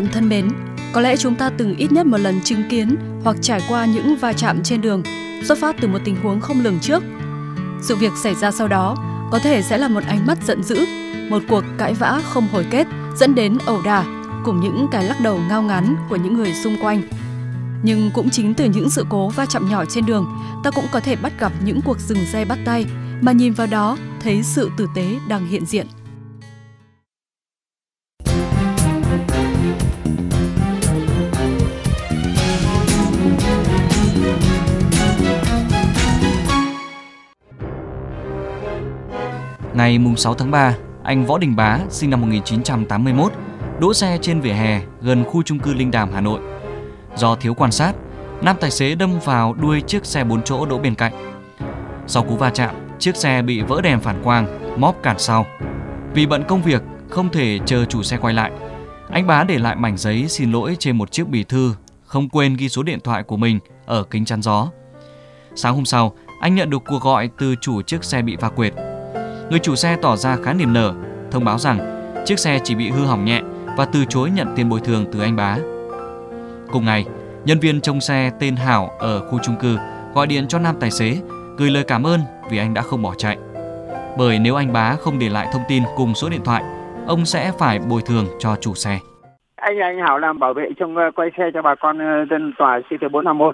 bạn thân mến, có lẽ chúng ta từng ít nhất một lần chứng kiến hoặc trải qua những va chạm trên đường xuất phát từ một tình huống không lường trước. Sự việc xảy ra sau đó có thể sẽ là một ánh mắt giận dữ, một cuộc cãi vã không hồi kết dẫn đến ẩu đả cùng những cái lắc đầu ngao ngán của những người xung quanh. Nhưng cũng chính từ những sự cố va chạm nhỏ trên đường, ta cũng có thể bắt gặp những cuộc dừng xe bắt tay mà nhìn vào đó thấy sự tử tế đang hiện diện. Ngày 6 tháng 3, anh Võ Đình Bá, sinh năm 1981, đỗ xe trên vỉa hè gần khu chung cư Linh Đàm, Hà Nội. Do thiếu quan sát, nam tài xế đâm vào đuôi chiếc xe 4 chỗ đỗ bên cạnh. Sau cú va chạm, chiếc xe bị vỡ đèn phản quang, móp cản sau. Vì bận công việc, không thể chờ chủ xe quay lại. Anh Bá để lại mảnh giấy xin lỗi trên một chiếc bì thư, không quên ghi số điện thoại của mình ở kính chắn gió. Sáng hôm sau, anh nhận được cuộc gọi từ chủ chiếc xe bị va quệt. Người chủ xe tỏ ra khá niềm nở, thông báo rằng chiếc xe chỉ bị hư hỏng nhẹ và từ chối nhận tiền bồi thường từ anh Bá. Cùng ngày, nhân viên trông xe tên Hảo ở khu chung cư gọi điện cho nam tài xế gửi lời cảm ơn vì anh đã không bỏ chạy. Bởi nếu anh Bá không để lại thông tin cùng số điện thoại, ông sẽ phải bồi thường cho chủ xe. anh anh Hảo làm bảo vệ trong ờ, quay xe cho bà con ờ, dân tòa CT451.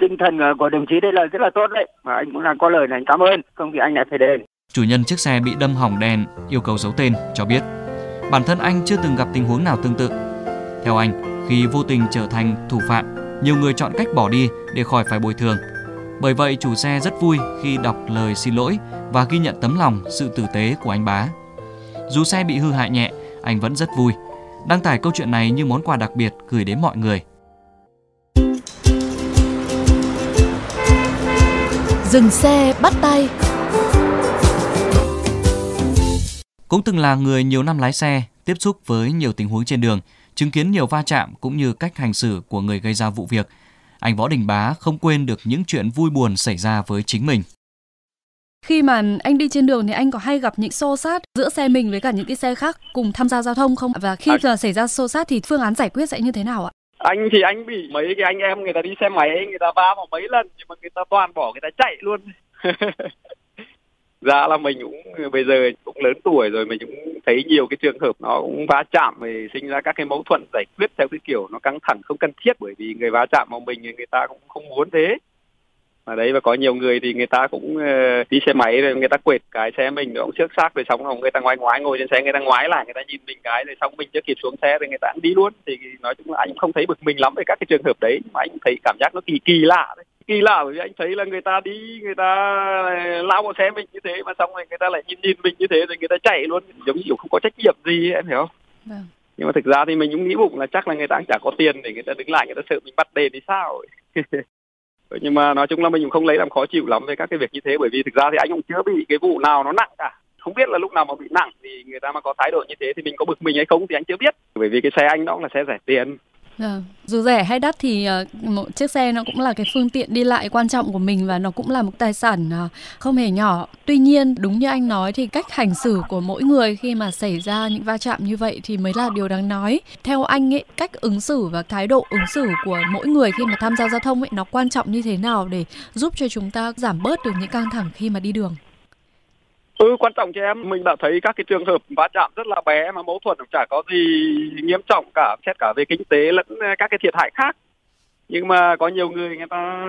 Tinh thần ờ, của đồng chí đây là rất là tốt đấy. Và anh cũng là có lời này anh cảm ơn, không thì anh lại phải đền. Chủ nhân chiếc xe bị đâm hỏng đèn yêu cầu giấu tên cho biết bản thân anh chưa từng gặp tình huống nào tương tự. Theo anh, khi vô tình trở thành thủ phạm, nhiều người chọn cách bỏ đi để khỏi phải bồi thường. Bởi vậy, chủ xe rất vui khi đọc lời xin lỗi và ghi nhận tấm lòng, sự tử tế của anh Bá. Dù xe bị hư hại nhẹ, anh vẫn rất vui. Đăng tải câu chuyện này như món quà đặc biệt gửi đến mọi người. Dừng xe bắt tay Cũng từng là người nhiều năm lái xe, tiếp xúc với nhiều tình huống trên đường, chứng kiến nhiều va chạm cũng như cách hành xử của người gây ra vụ việc. Anh Võ Đình Bá không quên được những chuyện vui buồn xảy ra với chính mình. Khi mà anh đi trên đường thì anh có hay gặp những xô xát giữa xe mình với cả những cái xe khác cùng tham gia giao thông không? Và khi À. mà xảy ra xô xát thì phương án giải quyết sẽ như thế nào ạ? Anh thì anh bị mấy cái anh em người ta đi xe máy, người ta va vào mấy lần nhưng mà người ta toàn bỏ người ta chạy luôn. Ra là mình cũng bây giờ cũng lớn tuổi rồi mình cũng thấy nhiều cái trường hợp nó cũng va chạm thì sinh ra các cái mâu thuẫn giải quyết theo cái kiểu nó căng thẳng không cần thiết bởi vì người va chạm vào mình thì người ta cũng không muốn thế. Mà đấy và có nhiều người thì người ta cũng uh, đi xe máy rồi người ta quệt cái xe mình nó cũng trước xác rồi xong rồi người ta ngoái ngoái ngồi trên xe người ta ngoái lại người ta nhìn mình cái rồi xong mình chưa kịp xuống xe rồi người ta cũng đi luôn. Thì nói chung là anh không thấy bực mình lắm về các cái trường hợp đấy mà anh thấy cảm giác nó kỳ kỳ lạ đấy kỳ lạ bởi vì anh thấy là người ta đi người ta lao vào xe mình như thế mà xong rồi người ta lại nhìn nhìn mình như thế rồi người ta chạy luôn. Giống như kiểu không có trách nhiệm gì em hiểu không? Vâng. nhưng mà thực ra thì mình cũng nghĩ bụng là chắc là người ta cũng chả có tiền để người ta đứng lại người ta sợ mình bắt đền thì sao nhưng mà nói chung là mình cũng không lấy làm khó chịu lắm về các cái việc như thế bởi vì thực ra thì anh cũng chưa bị cái vụ nào nó nặng cả. Không biết là lúc nào mà bị nặng thì người ta mà có thái độ như thế thì mình có bực mình hay không thì anh chưa biết. Bởi vì cái xe anh nó cũng là xe rẻ tiền Vâng. Dù rẻ hay đắt thì ờ, một chiếc xe nó cũng là cái phương tiện đi lại quan trọng của mình và nó cũng là một tài sản ờ, không hề nhỏ. Tuy nhiên, đúng như anh nói thì cách hành xử của mỗi người khi mà xảy ra những va chạm như vậy thì mới là điều đáng nói. Theo anh ấy, cách ứng xử và thái độ ứng xử của mỗi người khi mà tham gia giao thông ấy nó quan trọng như thế nào để giúp cho chúng ta giảm bớt được những căng thẳng khi mà đi đường? Ừ, quan trọng cho em, mình đã thấy các cái trường hợp va chạm rất là bé mà mâu thuẫn cũng chả có gì nghiêm trọng cả, xét cả về kinh tế lẫn các cái thiệt hại khác. nhưng mà có nhiều người người ta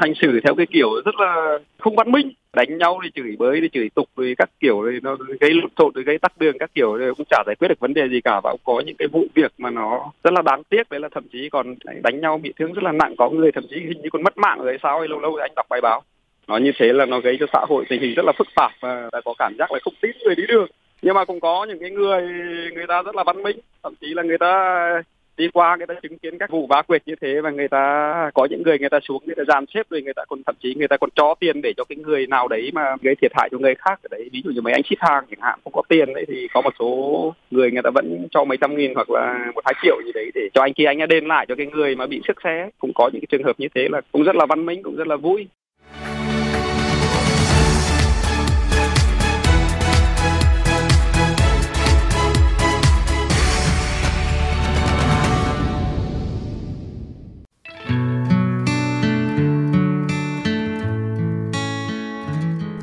hành xử theo cái kiểu rất là không văn minh đánh nhau thì chửi bới thì chửi tục thì các kiểu thì nó gây lộn xộn gây tắc đường các kiểu thì cũng chả giải quyết được vấn đề gì cả và cũng có những cái vụ việc mà nó rất là đáng tiếc đấy là thậm chí còn đánh nhau bị thương rất là nặng có người thậm chí hình như còn mất mạng rồi sao lâu lâu anh đọc bài báo nó như thế là nó gây cho xã hội tình hình rất là phức tạp và đã có cảm giác là không tin người đi đường. Nhưng mà cũng có những cái người người ta rất là văn minh, thậm chí là người ta đi qua, người ta chứng kiến các vụ vá quyệt như thế và người ta, có những người người ta xuống người ta dàn xếp rồi người ta còn, thậm chí người ta còn cho tiền để cho cái người nào đấy mà gây thiệt hại cho người khác ở đấy. Ví dụ như mấy anh ship hàng chẳng hạn, không có tiền đấy thì có một số người người ta vẫn cho mấy trăm nghìn hoặc là một hai triệu gì đấy để cho anh kia, anh ấy đền lại cho cái người mà bị sức xé. Cũng có những cái trường hợp như thế là cũng rất là văn minh, cũng rất là vui.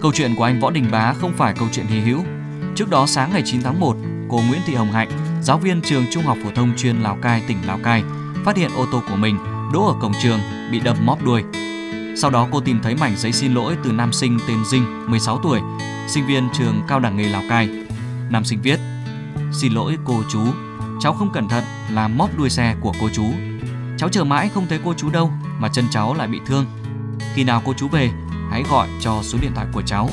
Câu chuyện của anh Võ Đình Bá không phải câu chuyện hy hữu. Trước đó sáng ngày 9 tháng 1, cô Nguyễn Thị Hồng Hạnh, giáo viên trường Trung học phổ thông chuyên Lào Cai, tỉnh Lào Cai, phát hiện ô tô của mình đỗ ở cổng trường bị đâm móp đuôi. Sau đó cô tìm thấy mảnh giấy xin lỗi từ nam sinh tên Dinh, 16 tuổi, sinh viên trường cao đẳng nghề Lào Cai. Nam sinh viết: "Xin lỗi cô chú, cháu không cẩn thận làm móp đuôi xe của cô chú. Cháu chờ mãi không thấy cô chú đâu mà chân cháu lại bị thương. Khi nào cô chú về, hãy gọi cho số điện thoại của cháu.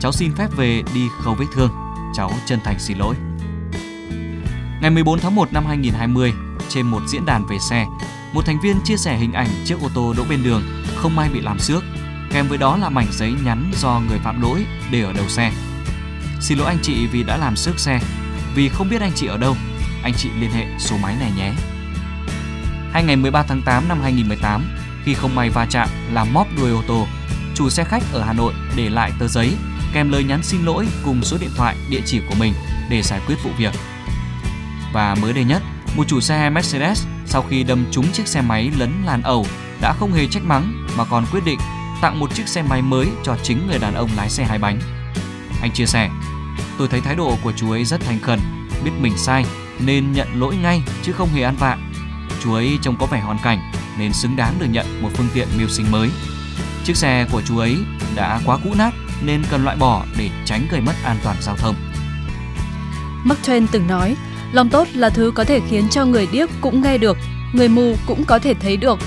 Cháu xin phép về đi khâu vết thương. Cháu chân thành xin lỗi." Ngày 14 tháng 1 năm 2020, trên một diễn đàn về xe, một thành viên chia sẻ hình ảnh chiếc ô tô đỗ bên đường không may bị làm xước, kèm với đó là mảnh giấy nhắn do người phạm lỗi để ở đầu xe. Xin lỗi anh chị vì đã làm xước xe, vì không biết anh chị ở đâu, anh chị liên hệ số máy này nhé. Hai ngày 13 tháng 8 năm 2018, khi không may va chạm làm móp đuôi ô tô, chủ xe khách ở Hà Nội để lại tờ giấy kèm lời nhắn xin lỗi cùng số điện thoại, địa chỉ của mình để giải quyết vụ việc. Và mới đây nhất, một chủ xe Mercedes sau khi đâm trúng chiếc xe máy lấn làn ẩu đã không hề trách mắng mà còn quyết định tặng một chiếc xe máy mới cho chính người đàn ông lái xe hai bánh. Anh chia sẻ, tôi thấy thái độ của chú ấy rất thành khẩn, biết mình sai nên nhận lỗi ngay chứ không hề ăn vạ. Chú ấy trông có vẻ hoàn cảnh nên xứng đáng được nhận một phương tiện mưu sinh mới. Chiếc xe của chú ấy đã quá cũ nát nên cần loại bỏ để tránh gây mất an toàn giao thông. Mark Twain từng nói, lòng tốt là thứ có thể khiến cho người điếc cũng nghe được, người mù cũng có thể thấy được.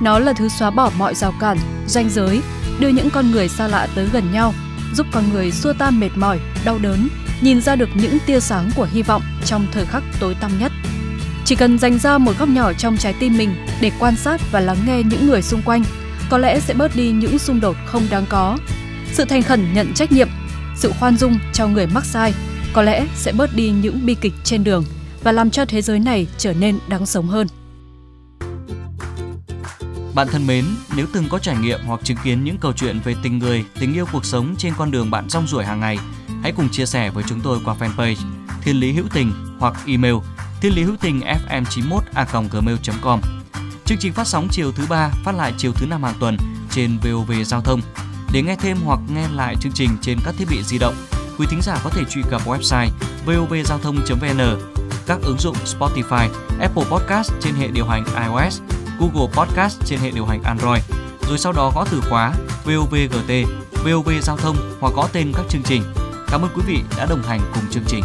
Nó là thứ xóa bỏ mọi rào cản, ranh giới, đưa những con người xa lạ tới gần nhau, giúp con người xua tan mệt mỏi, đau đớn, nhìn ra được những tia sáng của hy vọng trong thời khắc tối tăm nhất. Chỉ cần dành ra một góc nhỏ trong trái tim mình để quan sát và lắng nghe những người xung quanh, có lẽ sẽ bớt đi những xung đột không đáng có. Sự thành khẩn nhận trách nhiệm, sự khoan dung cho người mắc sai có lẽ sẽ bớt đi những bi kịch trên đường và làm cho thế giới này trở nên đáng sống hơn. Bạn thân mến, nếu từng có trải nghiệm hoặc chứng kiến những câu chuyện về tình người, tình yêu cuộc sống trên con đường bạn rong ruổi hàng ngày, hãy cùng chia sẻ với chúng tôi qua fanpage Thiên Lý Hữu Tình hoặc email thiên lý hữu tình fm 91 a gmail.com. Chương trình phát sóng chiều thứ ba, phát lại chiều thứ năm hàng tuần trên VOV Giao thông. Để nghe thêm hoặc nghe lại chương trình trên các thiết bị di động, quý thính giả có thể truy cập website vovgiao thông.vn, các ứng dụng Spotify, Apple Podcast trên hệ điều hành iOS, Google Podcast trên hệ điều hành Android, rồi sau đó gõ từ khóa VOVGT, VOV Giao thông hoặc gõ tên các chương trình. Cảm ơn quý vị đã đồng hành cùng chương trình.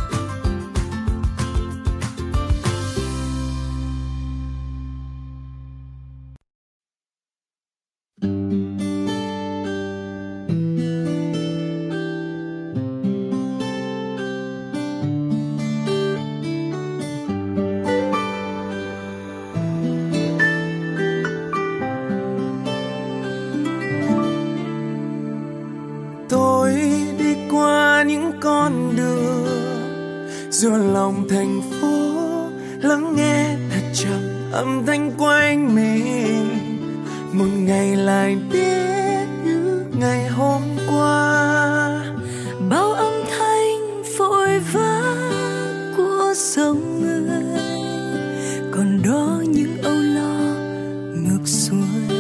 Đường giữa lòng thành phố, lắng nghe thật chậm âm thanh quanh mình. Một ngày lại biết như ngày hôm qua. Bao âm thanh vội vã của dòng người. Còn đó những âu lo ngược xuôi.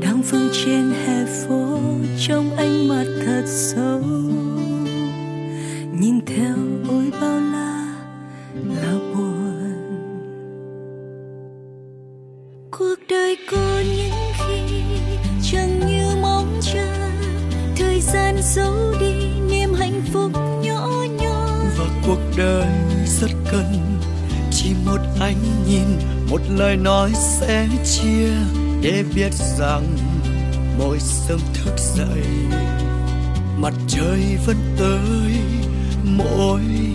Đang vương trên hè phố trong ánh mắt thật sâu theo ôi bao la là buồn. Cuộc đời có những khi chẳng như mong chờ, thời gian giấu đi niềm hạnh phúc nhỏ nhoi. Và cuộc đời rất cần chỉ một ánh nhìn, một lời nói sẽ chia để biết rằng mỗi sớm thức dậy, mặt trời vẫn tới mỗi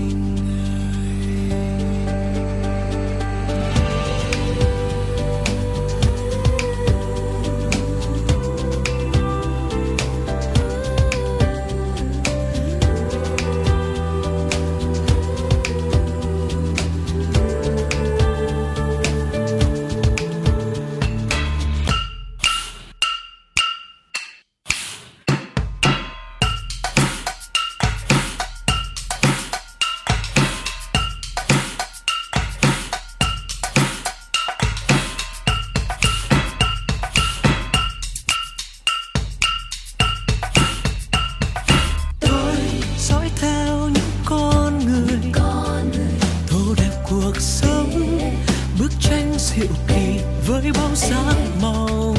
tranh dịu kỳ với bóng sáng màu.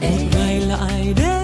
Một ngày lại đến